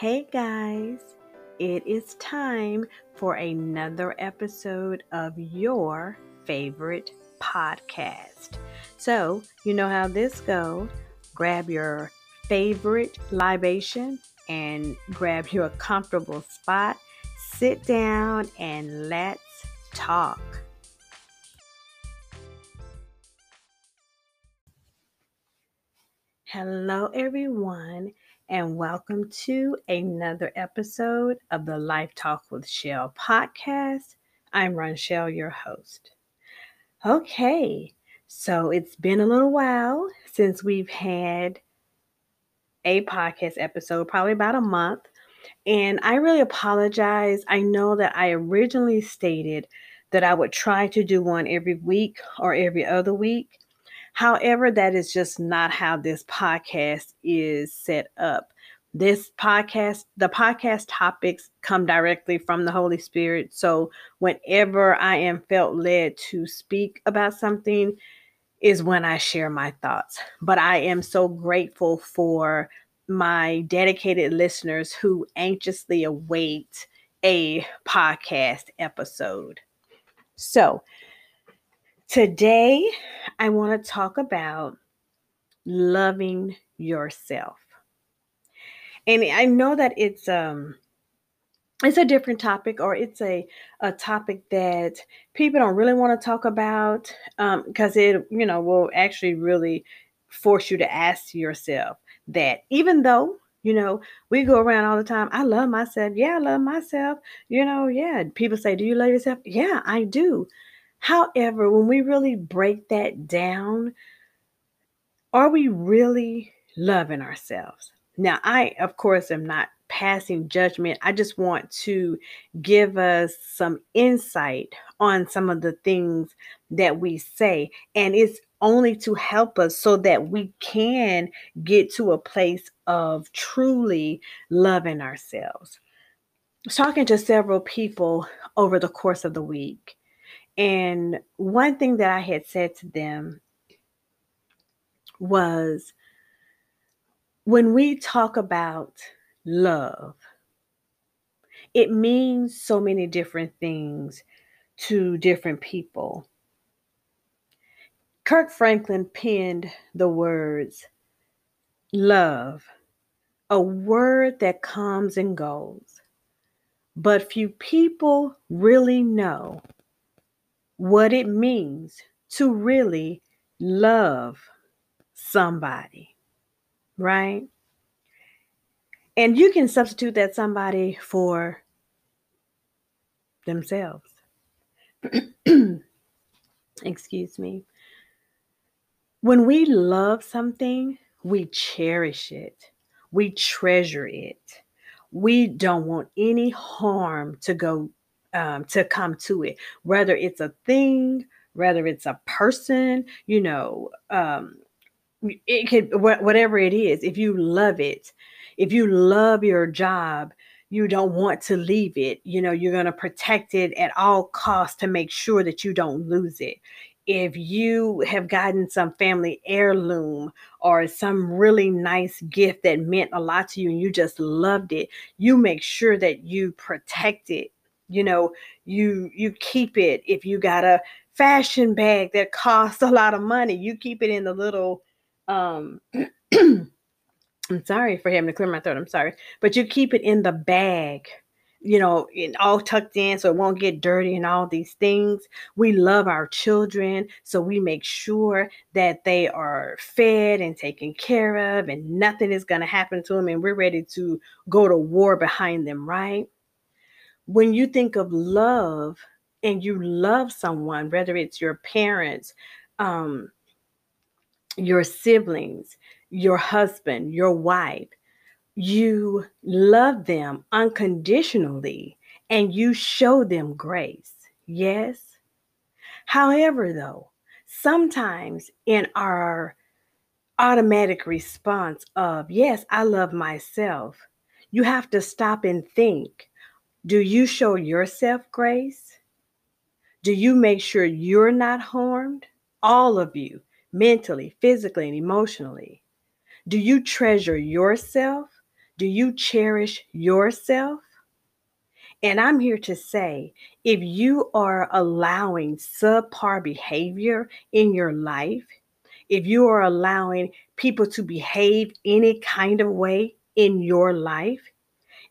Hey guys, it is time for another episode of your favorite podcast. So, you know how this goes. Grab your favorite libation and grab your comfortable spot. Sit down and let's talk. Hello, everyone, and welcome to another episode of the Life Talk with Shell podcast. I'm Ronchelle, your host. Okay, so it's been a little while since we've had a podcast episode, probably about a month. And I really apologize. I know that I originally stated that I would try to do one every week or every other week. However, that is just not how this podcast is set up. This podcast, the podcast topics come directly from the Holy Spirit. So, whenever I am felt led to speak about something, is when I share my thoughts. But I am so grateful for my dedicated listeners who anxiously await a podcast episode. So, Today, I want to talk about loving yourself. And I know that it's um it's a different topic or it's a a topic that people don't really want to talk about um because it you know will actually really force you to ask yourself that. Even though you know we go around all the time i love myself. Yeah i love myself. You know yeah people say do you love yourself? Yeah i do However, when we really break that down, are we really loving ourselves? Now, I, of course, am not passing judgment. I just want to give us some insight on some of the things that we say. And it's only to help us so that we can get to a place of truly loving ourselves. I was talking to several people over the course of the week and one thing that I had said to them was when we talk about love, it means so many different things to different people. Kirk Franklin penned the words love, a word that comes and goes, but few people really know what it means to really love somebody, right? And you can substitute that somebody for themselves. Excuse me. When we love something, we cherish it, we treasure it. We don't want any harm to go um, to come to it, whether it's a thing, whether it's a person, you know, um, it could whatever it is. If you love it, if you love your job, you don't want to leave it. You know, you're going to protect it at all costs to make sure that you don't lose it. If you have gotten some family heirloom or some really nice gift that meant a lot to you and you just loved it, you make sure that you protect it you know you you keep it if you got a fashion bag that costs a lot of money you keep it in the little um i'm sorry for having to clear my throat i'm sorry but you keep it in the bag you know, and all tucked in so it won't get dirty and all these things. We love our children, so we make sure that they are fed and taken care of and nothing is going to happen to them and we're ready to go to war behind them, right? When you think of love and you love someone, whether it's your parents, um, your siblings, your husband, your wife, you love them unconditionally and you show them grace. Yes. However, though, sometimes in our automatic response of, yes, I love myself, you have to stop and think do you show yourself grace? Do you make sure you're not harmed? All of you, mentally, physically, and emotionally. Do you treasure yourself? Do you cherish yourself? And I'm here to say if you are allowing subpar behavior in your life, if you are allowing people to behave any kind of way in your life,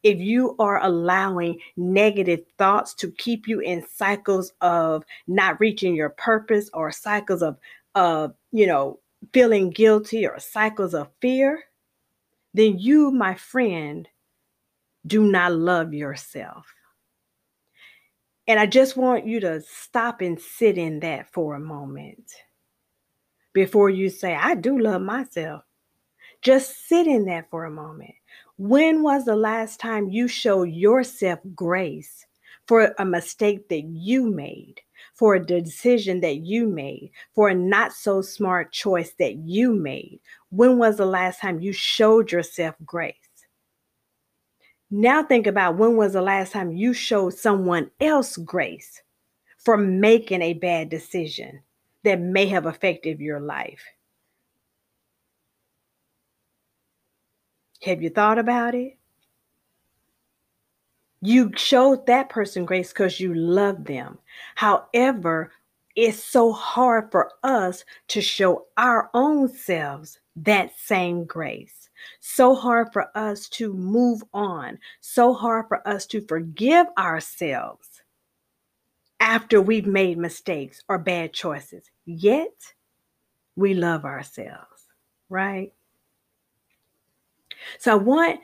if you are allowing negative thoughts to keep you in cycles of not reaching your purpose or cycles of uh you know feeling guilty or cycles of fear then you my friend do not love yourself. And i just want you to stop and sit in that for a moment before you say i do love myself just sit in that for a moment when was the last time you showed yourself grace for a mistake that you made, for a decision that you made, for a not so smart choice that you made? When was the last time you showed yourself grace? Now think about when was the last time you showed someone else grace for making a bad decision that may have affected your life. Have you thought about it? You showed that person grace because you love them. However, it's so hard for us to show our own selves that same grace. So hard for us to move on. So hard for us to forgive ourselves after we've made mistakes or bad choices. Yet, we love ourselves, right? So I want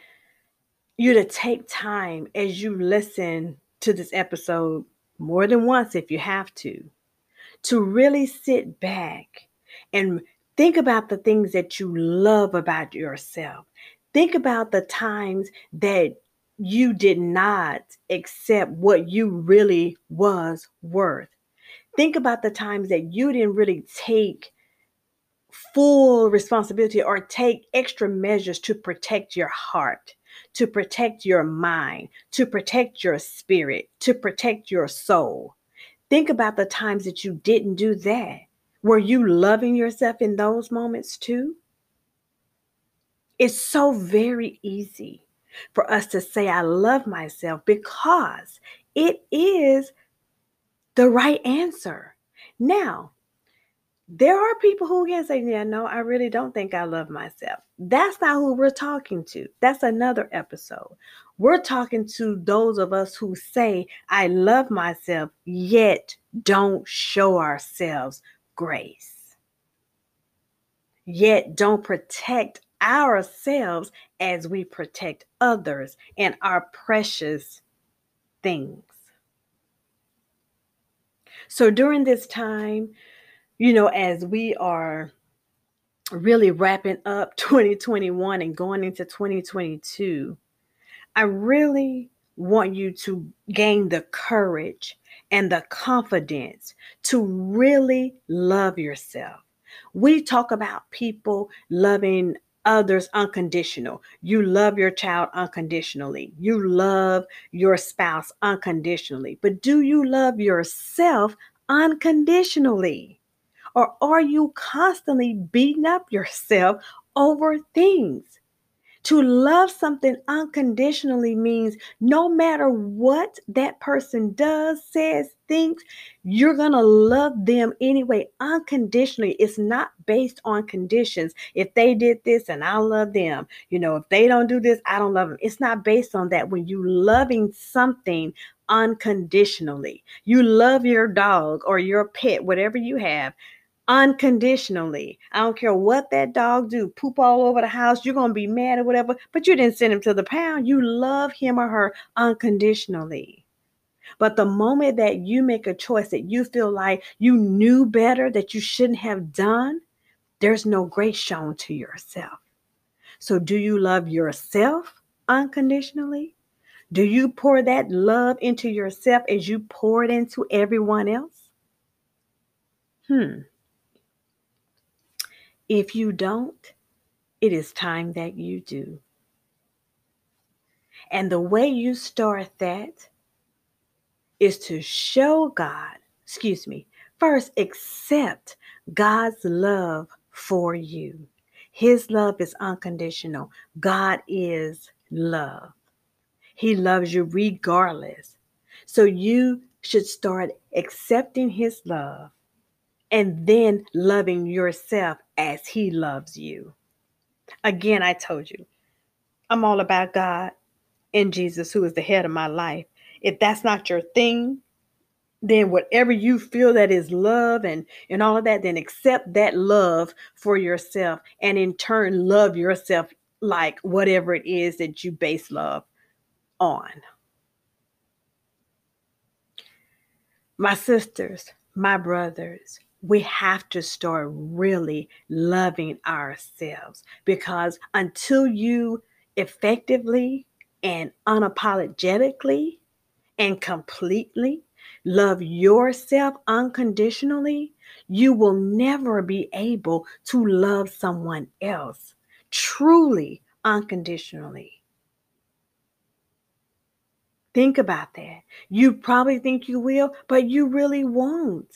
you to take time as you listen to this episode more than once if you have to, to really sit back and think about the things that you love about yourself. Think about the times that you did not accept what you really was worth. Think about the times that you didn't really take full responsibility or take extra measures to protect your heart, to protect your mind, to protect your spirit, to protect your soul. Think about the times that you didn't do that. Were you loving yourself in those moments too? It's so very easy for us to say, I love myself because it is the right answer. Now, there are people who can say, Yeah, no, I really don't think I love myself. That's not who we're talking to. That's another episode. We're talking to those of us who say, I love myself, yet don't show ourselves grace, yet don't protect ourselves as we protect others and our precious things. So during this time, you know, as we are really wrapping up 2021 and going into 2022, I really want you to gain the courage and the confidence to really love yourself. We talk about people loving others unconditional. You love your child unconditionally. You love your spouse unconditionally. But do you love yourself unconditionally? Or are you constantly beating up yourself over things? To love something unconditionally means no matter what that person does, says, thinks, you're going to love them anyway, unconditionally. It's not based on conditions. If they did this and I love them, you know, if they don't do this, I don't love them. It's not based on that. When you loving something unconditionally, you love your dog or your pet, whatever you have, unconditionally. I don't care what that dog do, poop all over the house, you're going to be mad or whatever, but you didn't send him to the pound. You love him or her unconditionally. But the moment that you make a choice that you feel like you knew better that you shouldn't have done, there's no grace shown to yourself. So, do you love yourself unconditionally? Do you pour that love into yourself as you pour it into everyone else? Hmm. If you don't, it is time that you do. And the way you start that is to show God, excuse me, first accept God's love for you. His love is unconditional. God is love. He loves you regardless. So you should start accepting his love and then loving yourself as he loves you. Again, I told you, I'm all about God and Jesus, who is the head of my life. If that's not your thing, then whatever you feel that is love and and all of that then accept that love for yourself and in turn love yourself like whatever it is that you base love on my sisters my brothers we have to start really loving ourselves because until you effectively and unapologetically and completely love yourself unconditionally, you will never be able to love someone else truly unconditionally. Think about that. You probably think you will, but you really won't.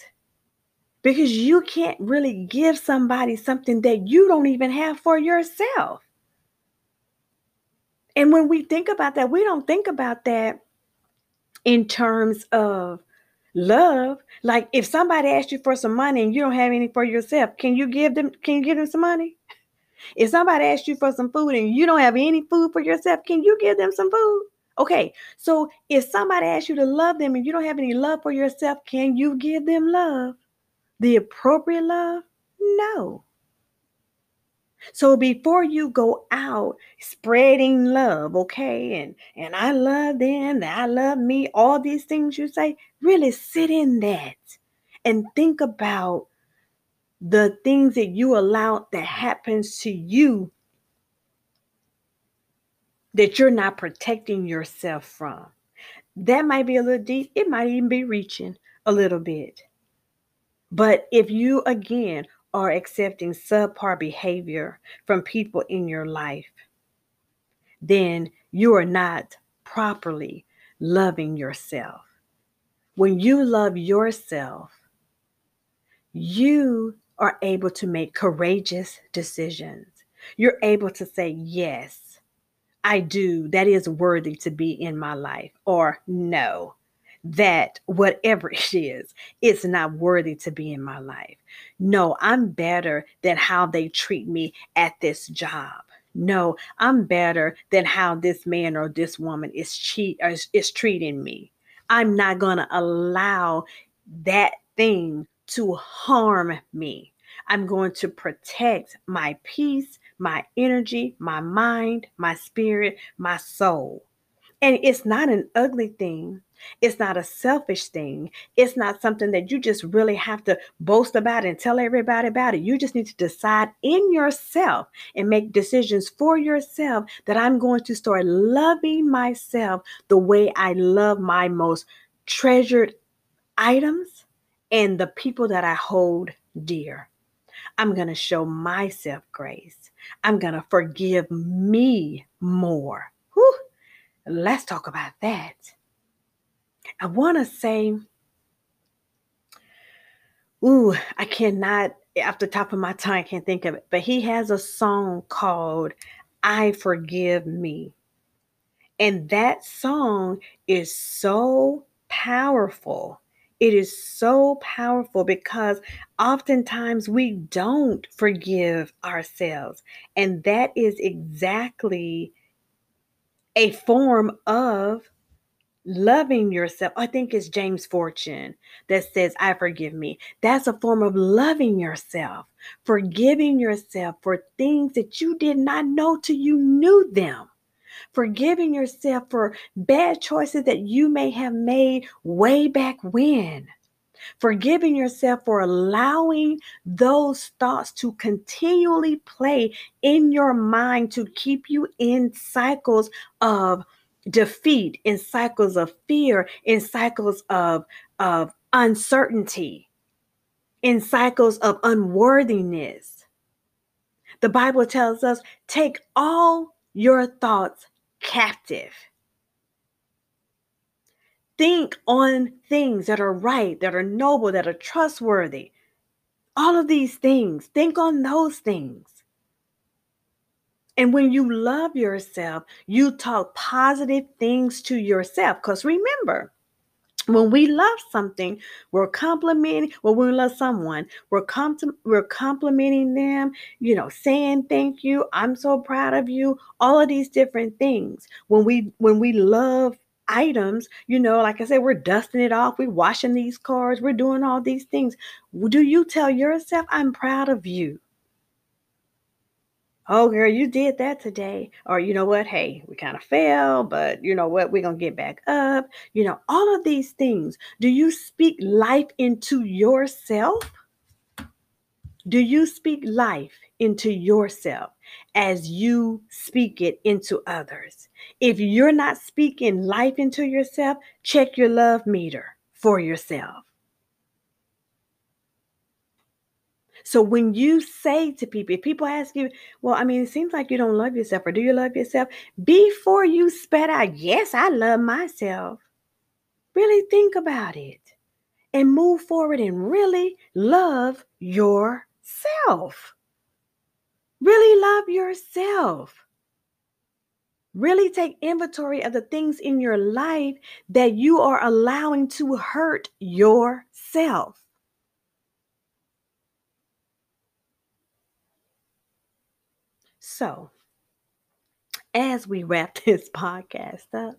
Because you can't really give somebody something that you don't even have for yourself. And when we think about that, we don't think about that in terms of love. Like if somebody asks you for some money and you don't have any for yourself, can you give them can you give them some money? If somebody asks you for some food and you don't have any food for yourself, can you give them some food? Okay, so if somebody asks you to love them and you don't have any love for yourself, can you give them love? The appropriate love? No. So before you go out spreading love, okay, and and I love them, I love me, all these things you say, really sit in that and think about the things that you allow that happens to you that you're not protecting yourself from. That might be a little deep. It might even be reaching a little bit. But if you again are accepting subpar behavior from people in your life, then you are not properly loving yourself. When you love yourself, you are able to make courageous decisions. You're able to say, Yes, I do. That is worthy to be in my life. Or no, that whatever it is, it's not worthy to be in my life. No, I'm better than how they treat me at this job. No, I'm better than how this man or this woman is cheat is, is treating me. I'm not to allow that thing to harm me. I'm going to protect my peace, my energy, my mind, my spirit, my soul. And it's not an ugly thing. It's not a selfish thing. It's not something that you just really have to boast about and tell everybody about it. You just need to decide in yourself and make decisions for yourself that I'm going to start loving myself the way I love my most treasured items and the people that I hold dear. I'm going to show myself grace. I'm going to forgive me more. Whew. Let's talk about that. I want to say, ooh, I cannot, off the top of my tongue, I can't think of it, but he has a song called I Forgive Me. And that song is so powerful. It is so powerful because oftentimes we don't forgive ourselves. And that is exactly a form of loving yourself. I think it's James Fortune that says, I forgive me. That's a form of loving yourself, forgiving yourself for things that you did not know till you knew them. Forgiving yourself for bad choices that you may have made way back when forgiving yourself for allowing those thoughts to continually play in your mind to keep you in cycles of defeat, in cycles of fear, in cycles of, of uncertainty, in cycles of unworthiness. The Bible tells us take all your thoughts captive. Think on things that are right, that are noble, that are trustworthy. All of these things, think on those things. And when you love yourself, you talk positive things to yourself. Because remember, when we love something, we're complimenting. Well, when we love someone, we're com- we're complimenting them. You know, saying thank you. I'm so proud of you. All of these different things. When we when we love items, you know, like I said, we're dusting it off. We're washing these cars. We're doing all these things. Do you tell yourself, "I'm proud of you"? Oh girl you did that today. Or you know what? Hey we kind of fell but you know what? We're gonna get back up. You know all of these things. Do you speak life into yourself? Do you speak life into yourself as you speak it into others? If you're not speaking life into yourself check your love meter for yourself So when you say to people, if people ask you, well, I mean, it seems like you don't love yourself, or do you love yourself? Before you spat out, yes, I love myself. Really think about it and move forward and really love yourself. Really love yourself. Really take inventory of the things in your life that you are allowing to hurt yourself. So, as we wrap this podcast up,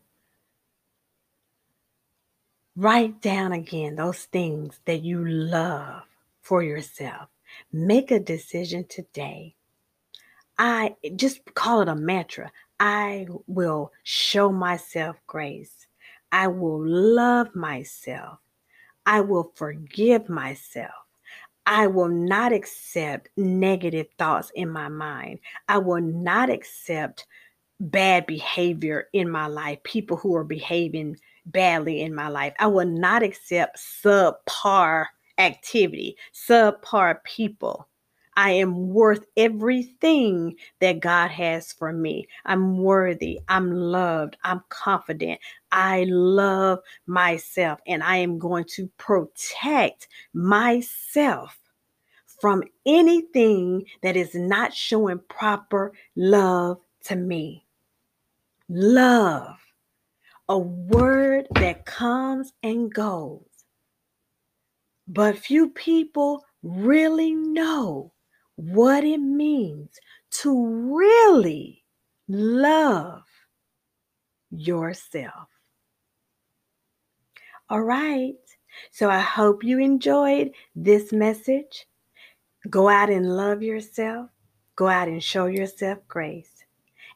write down again those things that you love for yourself. Make a decision today. I just call it a mantra. I will show myself grace. I will love myself. I will forgive myself. I will not accept negative thoughts in my mind. I will not accept bad behavior in my life, people who are behaving badly in my life. I will not accept subpar activity, subpar people. I am worth everything that God has for me. I'm worthy. I'm loved. I'm confident. I love myself and I am going to protect myself from anything that is not showing proper love to me. Love, a word that comes and goes. But few people really know what it means to really love yourself. All right. So I hope you enjoyed this message. Go out and love yourself. Go out and show yourself grace.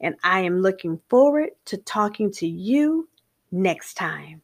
And I am looking forward to talking to you next time.